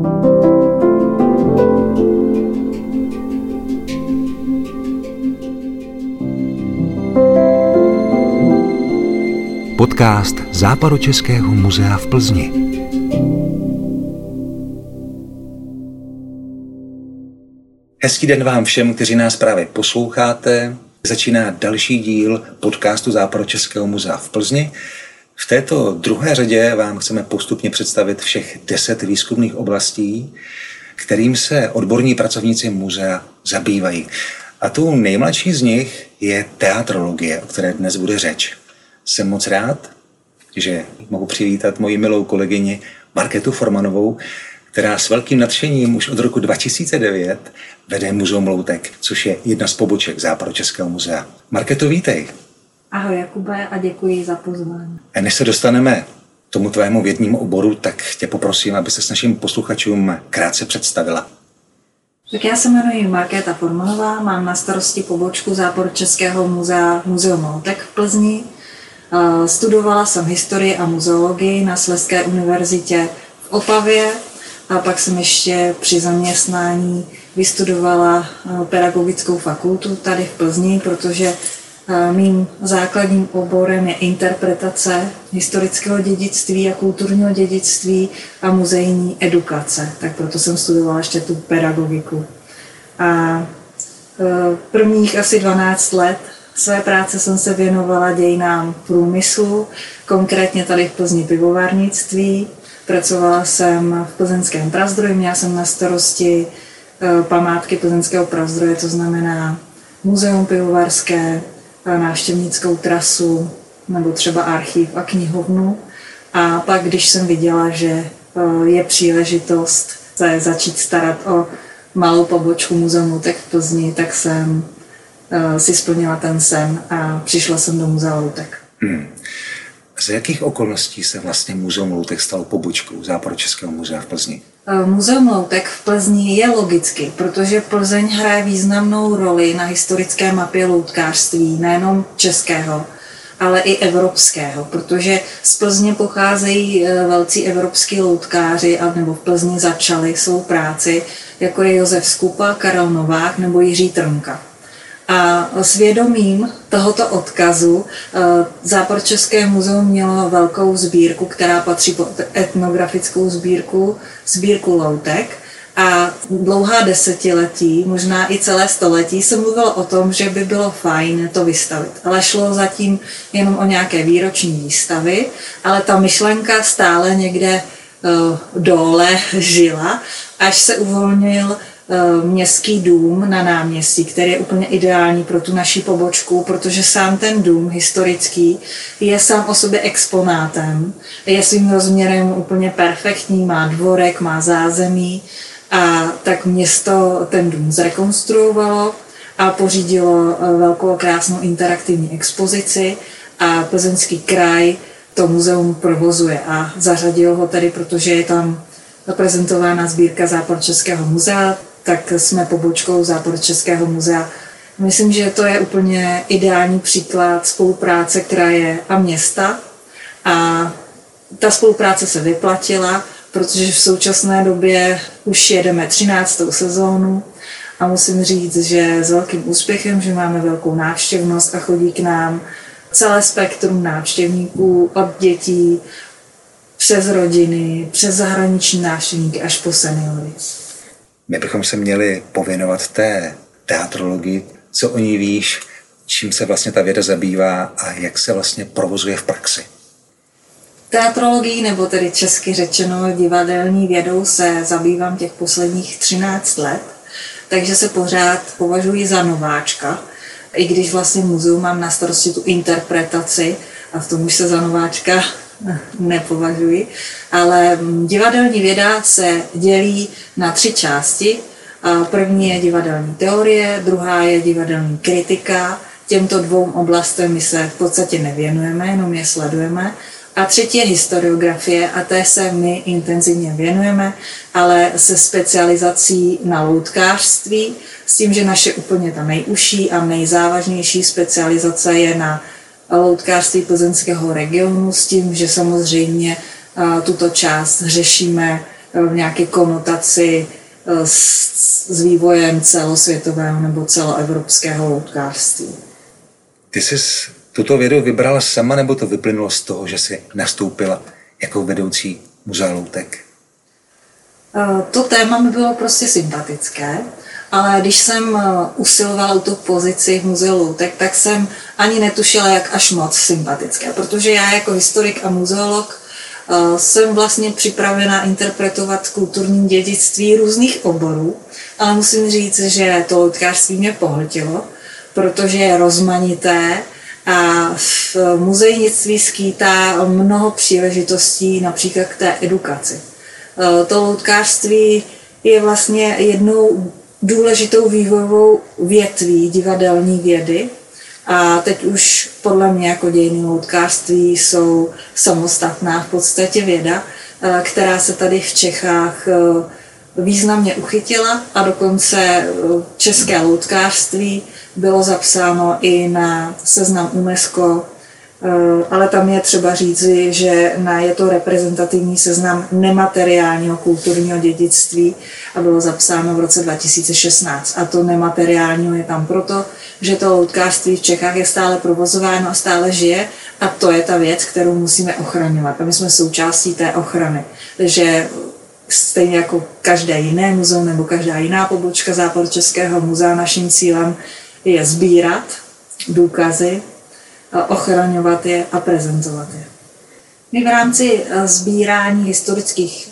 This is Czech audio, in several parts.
Podcast Západočeského muzea v Plzni. Hezký den vám všem, kteří nás právě posloucháte. Začíná další díl podcastu Západočeského muzea v Plzni. V této druhé řadě vám chceme postupně představit všech deset výzkumných oblastí, kterým se odborní pracovníci muzea zabývají. A tou nejmladší z nich je teatrologie, o které dnes bude řeč. Jsem moc rád, že mohu přivítat moji milou kolegyni Marketu Formanovou, která s velkým nadšením už od roku 2009 vede Muzeum Loutek, což je jedna z poboček Západočeského muzea. Marketo, vítej. Ahoj Jakube a děkuji za pozvání. A než se dostaneme tomu tvému vědnímu oboru, tak tě poprosím, aby se s našim posluchačům krátce představila. Tak já se jmenuji Markéta Formanová, mám na starosti pobočku Západočeského muzea Muzeum Loutek v Plzni. Studovala jsem historii a muzeologii na Sleské univerzitě v Opavě a pak jsem ještě při zaměstnání vystudovala pedagogickou fakultu tady v Plzni, protože mým základním oborem je interpretace historického dědictví a kulturního dědictví a muzejní edukace. Tak proto jsem studovala ještě tu pedagogiku. A e, prvních asi 12 let své práce jsem se věnovala dějinám průmyslu, konkrétně tady v Plzni pivovárnictví. Pracovala jsem v plzeňském prazdroji, měla jsem na starosti e, památky plzeňského prazdroje, to znamená muzeum pivovarské, návštěvnickou trasu nebo třeba archiv a knihovnu. A pak, když jsem viděla, že e, je příležitost se začít starat o malou pobočku muzeumu tak v Plzni, tak jsem Eh, si splnila ten sen a přišla jsem do Muzea Loutek. Hmm. Z jakých okolností se vlastně Muzeum Loutek stalo pobočkou Západočeského muzea v Plzni? Muzeum Loutek v Plzni je logicky, protože Plzeň hraje významnou roli na historické mapě loutkářství, nejenom českého, ale i evropského, protože z Plzně pocházejí eh, velcí evropští loutkáři a nebo v Plzni začali svou práci, jako je Josef Skupa, Karel Novák nebo Jiří Trnka. A svědomím tohoto odkazu eh, Západ České muzeum mělo velkou sbírku, která patří pod etnografickou sbírku, sbírku loutek. A dlouhá desetiletí, možná i celé století, se mluvilo o tom, že by bylo fajn to vystavit. Ale šlo zatím jenom o nějaké výroční výstavy, ale ta myšlenka stále někde uh, dole žila, až se uvolnil Eh, městský dům na náměstí, který je úplně ideální pro tu naši pobočku, protože sám ten dům historický je sám o sobě exponátem, je svým rozměrem úplně perfektní, má dvorek, má zázemí a tak město ten dům zrekonstruovalo a pořídilo eh, velkou krásnou interaktivní expozici a plzeňský kraj to muzeum provozuje a zařadil ho tedy, protože je tam prezentována sbírka Západ Českého muzea, tak jsme pobočkou Českého muzea. Myslím, že to je úplně ideální příklad spolupráce kraje a města. A ta spolupráce se vyplatila, protože v současné době už jedeme 13. sezónu a musím říct, že s velkým úspěchem, že máme velkou návštěvnost a chodí k nám celé spektrum návštěvníků od dětí přes rodiny, přes zahraniční návštěvníky až po seniory. My bychom se měli pověnovat té teatrologii, co o ní víš, čím se vlastně ta věda zabývá a jak se vlastně provozuje v praxi. Teatrologií, nebo tedy česky řečeno divadelní vědou, se zabývám těch posledních 13 let, takže se pořád považuji za nováčka, i když vlastně muzeum mám na starosti tu interpretaci a v tom už se za nováčka nepovažuji, ale divadelní věda se dělí na tři části. První je divadelní teorie, druhá je divadelní kritika. Těmto dvou oblastem my se v podstatě nevěnujeme, jenom je sledujeme. A třetí je historiografie a té se my intenzivně věnujeme, ale se specializací na loutkářství, s tím, že naše úplně ta nejužší a nejzávažnější specializace je na loutkářství plzeňského regionu s tím, že samozřejmě tuto část řešíme v nějaké konotaci s, s vývojem celosvětového nebo celoevropského loutkářství. Ty jsi tuto vědu vybrala sama, nebo to vyplynulo z toho, že jsi nastoupila jako vedoucí muzea loutek? To téma mi bylo prostě sympatické, ale když jsem usilovala o tu pozici v muzeu loutek, tak jsem ani netušila, jak až moc sympatické, protože já jako historik a muzeolog jsem vlastně připravena interpretovat kulturní dědictví různých oborů, ale musím říct, že to loutkářství mě pohltilo, protože je rozmanité a v muzejnictví skýtá mnoho příležitostí například k té edukaci. To loutkářství je vlastně jednou důležitou vývojovou větví divadelní vědy, a teď už podle mě jako dějiny loutkářství jsou samostatná v podstatě věda, eh, která se tady v Čechách eh, významně uchytila. A dokonce eh, české loutkářství bylo zapsáno i na seznam UNESCO ale tam je třeba říci, že na, je to reprezentativní seznam nemateriálního kulturního dědictví a bylo zapsáno v roce 2016. A to nemateriálního je tam proto, že to loutkářství v Čechách je stále provozováno a stále žije a to je ta věc, kterou musíme ochraňovat. A my jsme součástí té ochrany. Takže stejně jako každé jiné muzeum nebo každá jiná pobočka Českého muzea, naším cílem je sbírat důkazy, ochraňovat je a prezentovat je. My v rámci eh, sbírání historických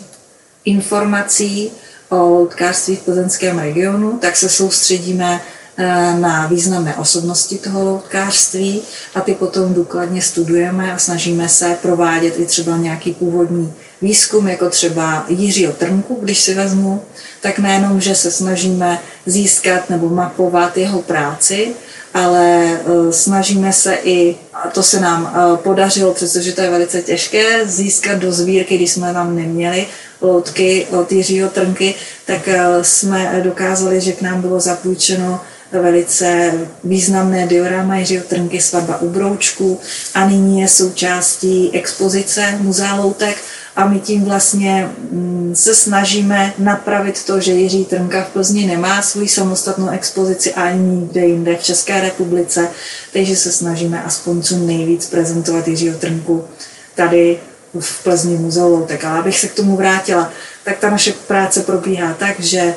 informací o loutkářství v plzeňském regionu, tak se soustředíme eh, na významné osobnosti toho loutkářství a ty potom důkladně studujeme a snažíme se provádět i třeba nějaký původní výzkum, jako třeba Jiřího Trnku, když si vezmu, tak nejenom, že se snažíme získat nebo mapovat jeho práci, ale eh, snažíme se i, a to se nám eh, podařilo, přestože to je velice těžké, získat do sbírky, když jsme tam neměli loutky od Jiřího Trnky, tak eh, jsme dokázali, že k nám bylo zapůjčeno velice významné diorama Jiřího Trnky Svatba u Broučku. A nyní je součástí expozice Muzea loutek a my tím vlastně mm, se snažíme napravit to, že Jiří Trnka v Plzni nemá svůj samostatnou expozici ani nikde jinde v České republice, takže se snažíme aspoň co nejvíc prezentovat Jiřího Trnku tady v Plzni muzeu Loutek. Ale abych se k tomu vrátila, tak ta naše práce probíhá tak, že e,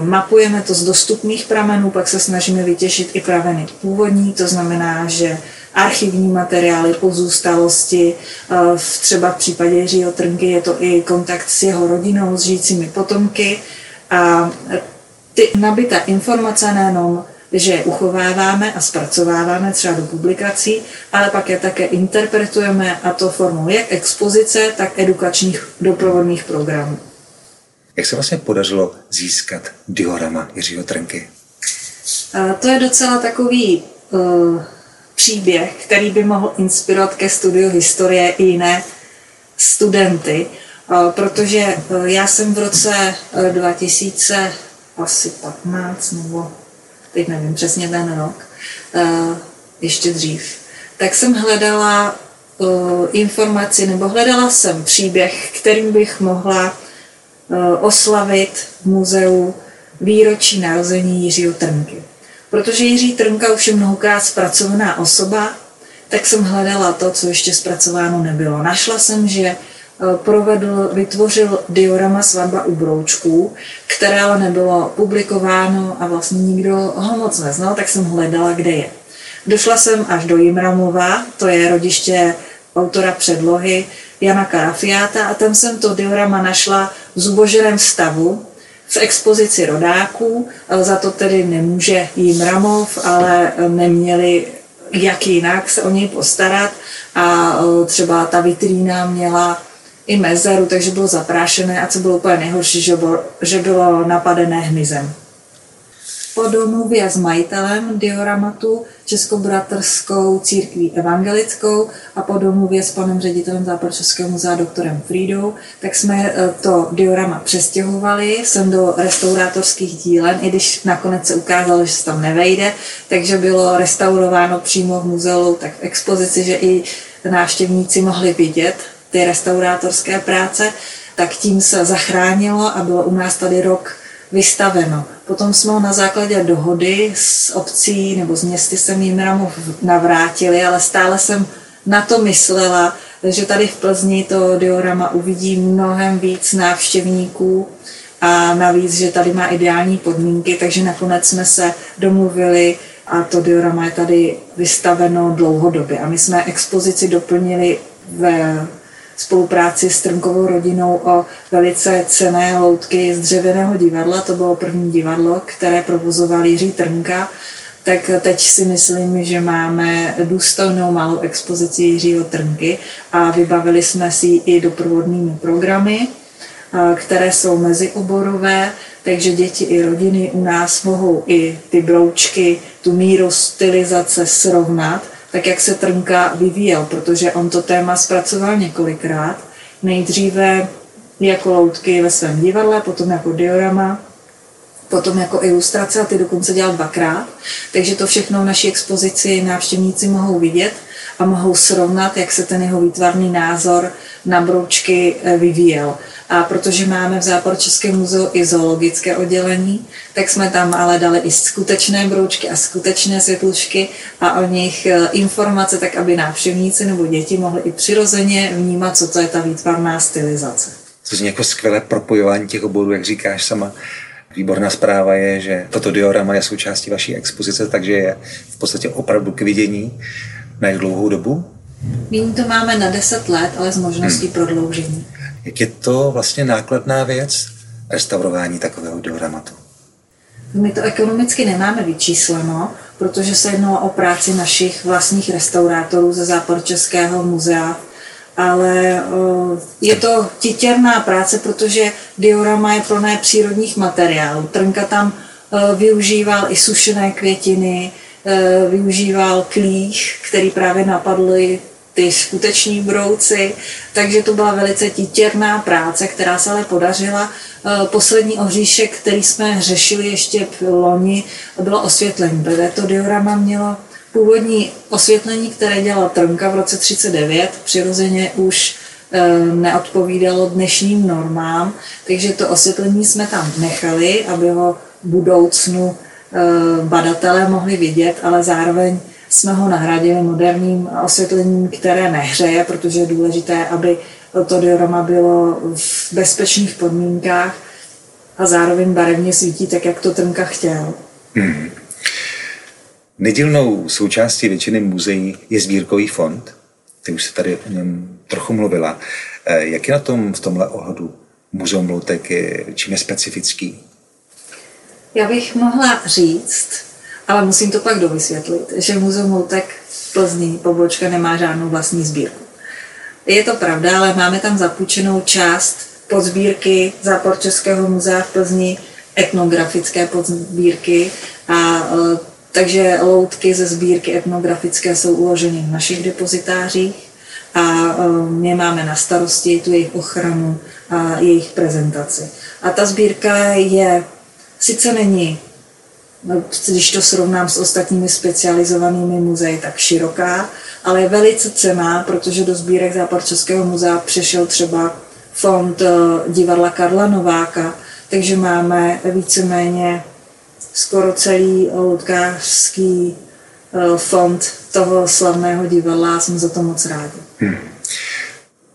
mapujeme to z dostupných pramenů, pak se snažíme vytěšit i prameny původní, to znamená, že archivní materiály, pozůstalosti. Eh, v třeba v případě Jiřího Trnky je to i kontakt s jeho rodinou, s žijícími potomky. A ty nabité informace nejenom že je uchováváme a zpracováváme třeba do publikací, ale pak je také interpretujeme a to formou jak expozice, tak edukačních doprovodných programů. Jak se vlastně podařilo získat diorama Jiřího Trnky? A to je docela takový uh, příběh, který by mohl inspirovat ke studiu historie i jiné studenty, protože e, já jsem v roce 2015 e, nebo teď nevím přesně ten rok, ještě dřív, tak jsem hledala informaci nebo hledala jsem příběh, kterým bych mohla oslavit v muzeu výročí narození Jiřího Trnky. Protože Jiří Trnka už je mnohokrát zpracovaná osoba, tak jsem hledala to, co ještě zpracováno nebylo. Našla jsem, že e, provedl, vytvořil diorama svatba u broučků, které ale nebylo publikováno a vlastně nikdo ho moc neznal, tak jsem hledala, kde je. Došla jsem až do Jimramova, to je rodiště autora předlohy Jana Karafiáta a tam jsem to diorama našla v zuboženém stavu, v expozici rodáků, za to tedy nemůže jim Ramov, ale neměli jak jinak se o něj postarat. A e, třeba ta vitrína měla i mezeru, takže bylo zaprášené a co bylo úplně nejhorší, že bylo, že bylo napadené hmyzem po domluvě s majitelem dioramatu Českobratrskou církví evangelickou a po domluvě s panem ředitelem Západočeského muzea doktorem Frídou, tak jsme eh, to diorama přestěhovali sem do restaurátorských dílen, i když nakonec se ukázalo, že se tam nevejde, takže bylo restaurováno přímo v muzeu, tak v expozici, že i návštěvníci mohli vidět ty restaurátorské práce. Tak tím se zachránilo a bylo u nás tady rok vystaveno. Potom jsme ho na základě dohody s obcí nebo s městy jsem jim navrátili, ale stále jsem na to myslela, že tady v Plzni to diorama uvidí mnohem víc návštěvníků a navíc, že tady má ideální podmínky, takže nakonec jsme se domluvili a to diorama je tady vystaveno dlouhodobě. A my jsme expozici doplnili ve spolupráci s Trnkovou rodinou o velice cené loutky z dřevěného divadla. To bylo první divadlo, které provozoval Jiří Trnka. Tak teď si myslím, že máme důstojnou malou expozici Jiřího Trnky a vybavili jsme si ji i doprovodnými programy, které jsou mezioborové, takže děti i rodiny u nás mohou i ty broučky, tu míru stylizace srovnat tak jak se Trnka vyvíjel, protože on to téma zpracoval několikrát. Nejdříve jako loutky ve svém divadle, potom jako diorama, potom jako ilustrace a ty dokonce dělal dvakrát. Takže to všechno v naší expozici návštěvníci mohou vidět a mohou srovnat, jak se ten jeho výtvarný názor na broučky eh, vyvíjel. A protože máme v Západočeském muzeu i zoologické oddělení, tak jsme tam ale dali i skutečné broučky a skutečné světlušky a o nich eh, informace, tak aby návštěvníci nebo děti mohli i přirozeně vnímat, co to je ta výtvarná stylizace. Což je jako skvělé propojování těch oborů, jak říkáš sama. Výborná zpráva je, že toto diorama je součástí vaší expozice, takže je v podstatě opravdu k vidění na dlouhou dobu? Nyní to máme na 10 let, ale s možností hmm. prodloužení. Jak je to vlastně nákladná věc, restaurování takového dioramatu? My to ekonomicky nemáme vyčísleno, protože se jednalo o práci našich vlastních restaurátorů ze Západočeského muzea, ale je to titěrná práce, protože diorama je plné přírodních materiálů. Trnka tam využíval i sušené květiny, využíval klích, který právě napadly ty skuteční brouci, takže to byla velice titěrná práce, která se ale podařila. Eh, poslední ohříšek, který jsme řešili ještě v loni, bylo osvětlení. To diorama mělo původní osvětlení, které dělala Trnka v roce 39, přirozeně už eh, neodpovídalo dnešním normám, takže to osvětlení jsme tam nechali, aby ho v budoucnu eh, badatelé mohli vidět, ale zároveň jsme ho nahradili moderním osvětlením, které nehřeje, protože je důležité, aby to diorama bylo v bezpečných podmínkách a zároveň barevně svítí tak, jak to Trnka chtěl. Hmm. Nedílnou součástí většiny muzeí je sbírkový fond. Ty už se tady o něm trochu mluvila. Eh, jak je na tom v tomhle ohledu muzeum Loutek, čím je specifický? Já bych mohla říct, ale musím to pak dovysvětlit, že Muzeum Loutek v Plzni pobočka nemá žádnou vlastní sbírku. Je to pravda, ale máme tam zapůjčenou část podzbírky Zápor Českého muzea v Plzni, etnografické podzbírky a e, takže loutky ze sbírky etnografické jsou uloženy v našich depozitářích a e, my máme na starosti tu jejich ochranu a jejich prezentaci. A ta sbírka je, sice není když to srovnám s ostatními specializovanými muzeji, tak široká, ale je velice cená, protože do sbírek Západčeského muzea přešel třeba fond eh, divadla Karla Nováka, takže máme víceméně skoro celý loutkářský eh, fond toho slavného divadla a jsem za to moc rádi. Hmm.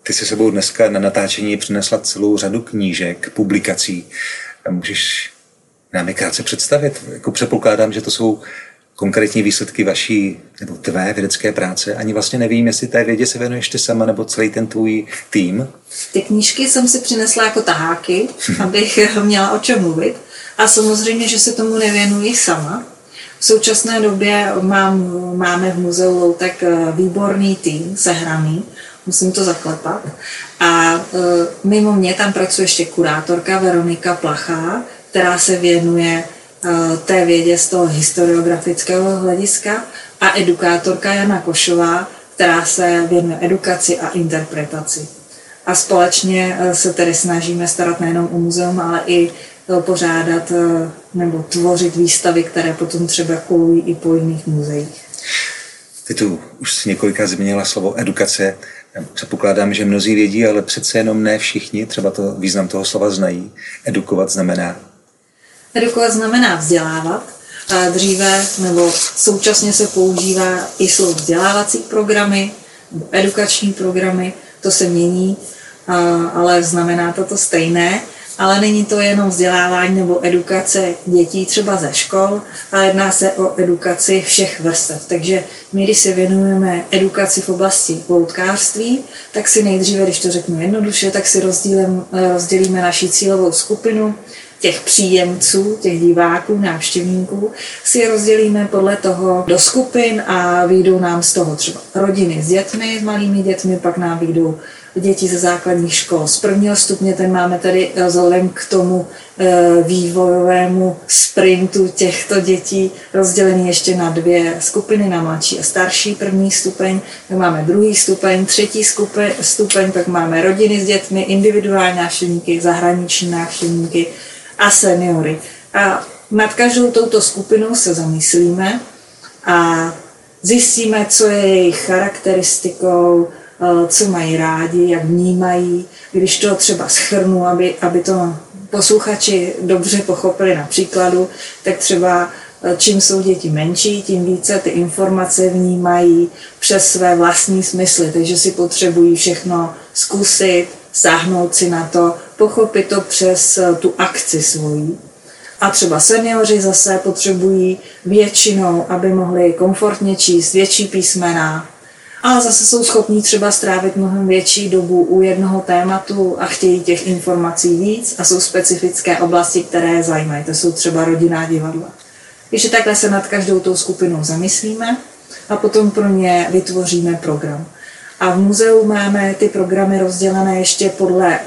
Ty si sebou dneska na natáčení přinesla celou řadu knížek, publikací. Můžeš nám je krátce představit. Jako předpokládám, že to jsou konkrétní výsledky vaší nebo tvé vědecké práce. Ani vlastně nevím, jestli té vědě se věnuješ ty sama nebo celý ten tvůj tým. Ty knížky jsem si přinesla jako taháky, abych měla o čem mluvit. A samozřejmě, že se tomu nevěnuji sama. V současné době mám, máme v muzeu Loutek eh, výborný tým, sehraný, musím to zaklepat. A e, mimo mě tam pracuje ještě kurátorka Veronika Plachá, která se věnuje eh, té vědě z toho historiografického hlediska a edukátorka Jana Košová, která se věnuje edukaci a interpretaci. A společně eh, se tedy snažíme starat nejenom o muzeum, ale i eh, pořádat nebo tvořit výstavy, které potom třeba kolují i po jiných muzeích. Ty tu už několikrát zmínila slovo edukace. Předpokládám, že mnozí vědí, ale přece jenom ne všichni, třeba to význam toho slova znají. Edukovat znamená? Edukovat znamená vzdělávat. A dříve nebo současně se používá i slovo vzdělávací programy, edukační programy, to se mění, ale znamená to to stejné. Ale není to jenom vzdělávání nebo edukace dětí třeba ze škol, ale jedná se o edukaci všech vrstev. Takže my, když se věnujeme edukaci v oblasti loutkářství, tak si nejdříve, když to řeknu jednoduše, tak si rozdělím, rozdělíme naši cílovou skupinu těch příjemců, těch diváků, návštěvníků, si rozdělíme podle toho do skupin a vyjdou nám z toho třeba rodiny s dětmi, s malými dětmi, pak nám vyjdou děti ze základních škol. Z prvního stupně ten máme tady vzhledem k tomu eh, vývojovému sprintu těchto dětí rozdělený ještě na dvě skupiny, na mladší a starší první stupeň, pak máme druhý stupeň, třetí stupeň, stupeň pak máme rodiny s dětmi, individuální návštěvníky, zahraniční návštěvníky a seniory. A nad každou touto skupinou se zamyslíme a zjistíme, co je jejich charakteristikou, Eh, co mají rádi, jak vnímají. Když to třeba schrnu, aby, aby to posluchači dobře pochopili na příkladu, tak třeba eh, čím jsou děti menší, tím více ty informace vnímají přes své vlastní smysly, takže si potřebují všechno zkusit, sáhnout si na to, pochopit to přes eh, tu akci svojí. A třeba seniori zase potřebují většinou, aby mohli komfortně číst větší písmena, a zase jsou schopní třeba strávit mnohem větší dobu u jednoho tématu a chtějí těch informací víc a jsou specifické oblasti, které je zajímají. To jsou třeba rodinná divadla. Takže takhle se nad každou tou skupinou zamyslíme a potom pro ně vytvoříme program. A v muzeu máme ty programy rozdělené ještě podle eh,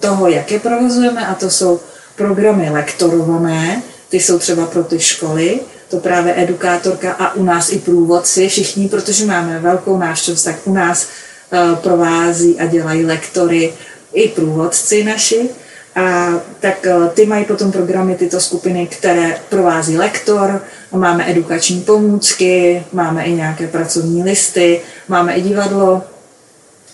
toho, jak je provozujeme, a to jsou programy lektorované, ty jsou třeba pro ty školy, to právě edukátorka a u nás i průvodci, všichni, protože máme velkou návštěvnost, tak u nás uh, provází a dělají lektory i průvodci naši. A tak uh, ty mají potom programy, tyto skupiny, které provází lektor, máme edukační pomůcky, máme i nějaké pracovní listy, máme i divadlo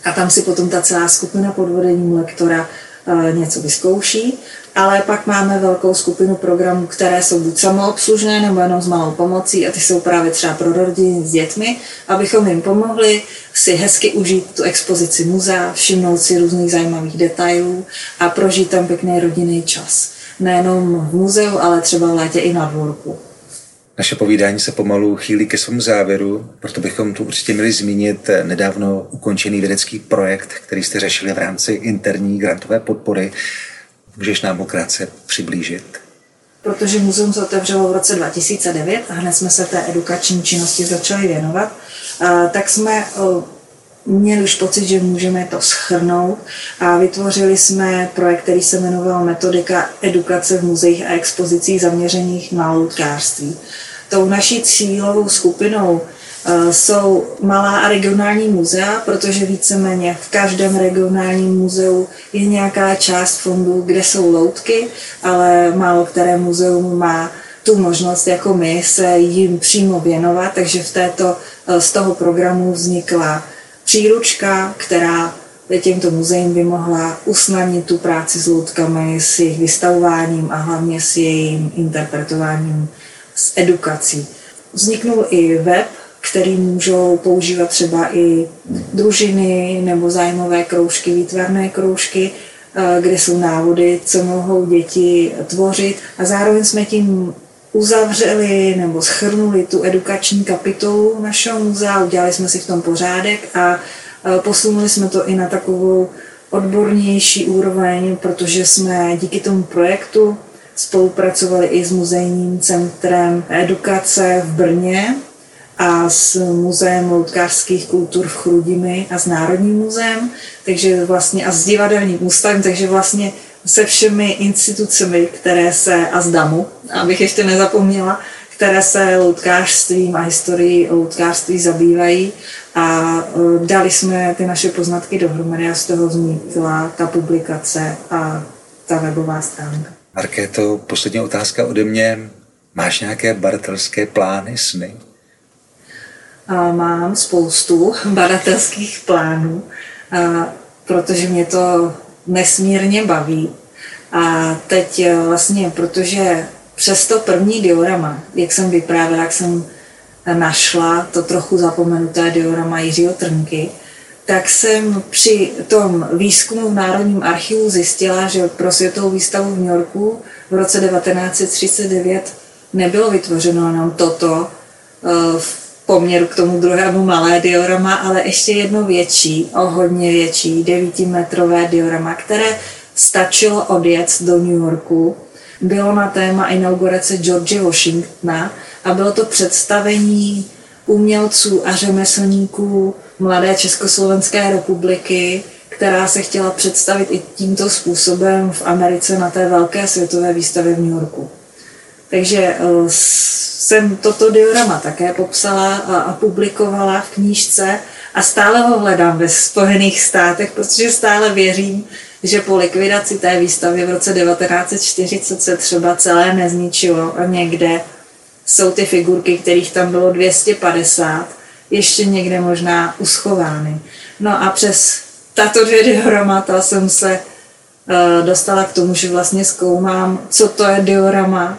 a tam si potom ta celá skupina pod vedením lektora uh, něco vyzkouší ale pak máme velkou skupinu programů, které jsou buď samoobslužné nebo jenom s malou pomocí a ty jsou právě třeba pro rodiny s dětmi, abychom jim pomohli si hezky užít tu expozici muzea, všimnout si různých zajímavých detailů a prožít tam pěkný rodinný čas. Nejenom v muzeu, ale třeba v létě i na dvorku. Naše povídání se pomalu chýlí ke svému závěru, proto bychom tu určitě měli zmínit nedávno ukončený vědecký projekt, který jste řešili v rámci interní grantové podpory Můžeš nám ho krátce přiblížit? Protože muzeum se otevřelo v roce 2009 a hned jsme se té edukační činnosti začali věnovat, tak jsme měli už pocit, že můžeme to schrnout a vytvořili jsme projekt, který se jmenoval Metodika edukace v muzeích a expozicích zaměřených na loutkářství. Tou naší cílovou skupinou Eh, jsou malá a regionální muzea, protože víceméně v každém regionálním muzeu je nějaká část fondu, kde jsou loutky, ale málo které muzeum má tu možnost, jako my, se jim přímo věnovat, takže v této, eh, z toho programu vznikla příručka, která těmto muzeím by mohla usnadnit tu práci s loutkami, s jejich vystavováním a hlavně s jejím interpretováním s edukací. Vzniknul i web, který můžou používat třeba i družiny nebo zájmové kroužky, výtvarné kroužky, eh, kde jsou návody, co mohou děti tvořit. A zároveň jsme tím uzavřeli nebo schrnuli tu edukační kapitolu našeho muzea, udělali jsme si v tom pořádek a eh, posunuli jsme to i na takovou odbornější úroveň, protože jsme díky tomu projektu spolupracovali i s muzejním centrem edukace v Brně, a s Muzeem loutkářských kultur v Chrudimi a s Národním muzeem, takže vlastně a s divadelním ústavem, takže vlastně se všemi institucemi, které se, a z DAMu, abych ještě nezapomněla, které se loutkářstvím a historií loutkářství zabývají a e, dali jsme ty naše poznatky dohromady a z toho vznikla ta publikace a ta webová stránka. Markéto, poslední otázka ode mě. Máš nějaké bartelské plány, sny? a mám spoustu badatelských plánů, a protože mě to nesmírně baví. A teď eh, vlastně, protože přes to první diorama, jak jsem vyprávěla, jak jsem našla to trochu zapomenuté diorama Jiřího Trnky, tak jsem při tom výzkumu v Národním archivu zjistila, že pro světovou výstavu v New Yorku v roce 1939 nebylo vytvořeno jenom toto eh, v poměru k tomu druhému malé diorama, ale ještě jedno větší, o hodně větší, devítimetrové diorama, které stačilo odjet do New Yorku. Bylo na téma inaugurace George Washingtona a bylo to představení umělců a řemeslníků mladé Československé republiky, která se chtěla představit i tímto způsobem v Americe na té velké světové výstavě v New Yorku. Takže eh, jsem toto diorama také popsala a, publikovala v knížce a stále ho hledám ve Spojených státech, protože stále věřím, že po likvidaci té výstavy v roce 1940 se třeba celé nezničilo a někde jsou ty figurky, kterých tam bylo 250, ještě někde možná uschovány. No a přes tato dvě diorama jsem se uh, dostala k tomu, že vlastně zkoumám, co to je diorama,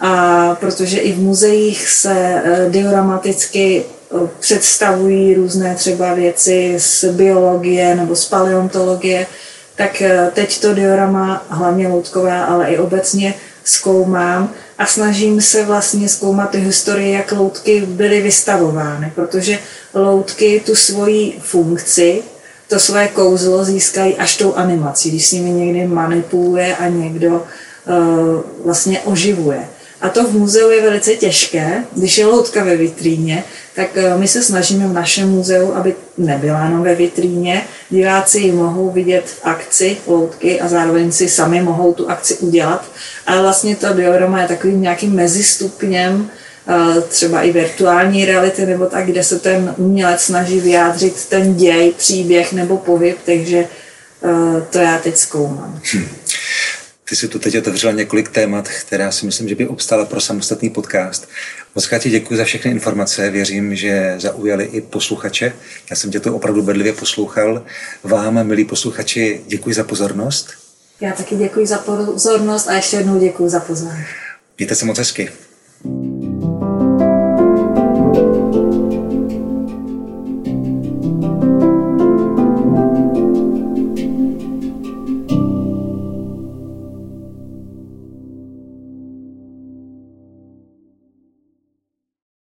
a protože i v muzeích se uh, dioramaticky uh, představují různé třeba věci z biologie nebo z paleontologie, tak teď to diorama, hlavně loutkové, ale i obecně zkoumám a snažím se vlastně zkoumat ty historii, jak loutky byly vystavovány, protože loutky tu svoji funkci, to své kouzlo získají až tou animací, když s nimi někdy manipuluje a někdo uh, vlastně oživuje. A to v muzeu je velice těžké, když je loutka ve vitríně, tak eh, my se snažíme v našem muzeu, aby nebyla jenom ve vitríně. Diváci ji mohou vidět v akci loutky a zároveň si sami mohou tu akci udělat. Ale vlastně to diorama je takovým nějakým mezistupněm, eh, třeba i virtuální reality nebo tak, kde se ten umělec snaží vyjádřit ten děj, příběh nebo pohyb, takže eh, to já teď zkoumám. Hm. Ty jsi tu teď otevřela několik témat, která si myslím, že by obstála pro samostatný podcast. Moc ti děkuji za všechny informace, věřím, že zaujali i posluchače. Já jsem tě to opravdu bedlivě poslouchal. Vám, milí posluchači, děkuji za pozornost. Já taky děkuji za pozornost a ještě jednou děkuji za pozornost. Mějte se moc hezky. thank you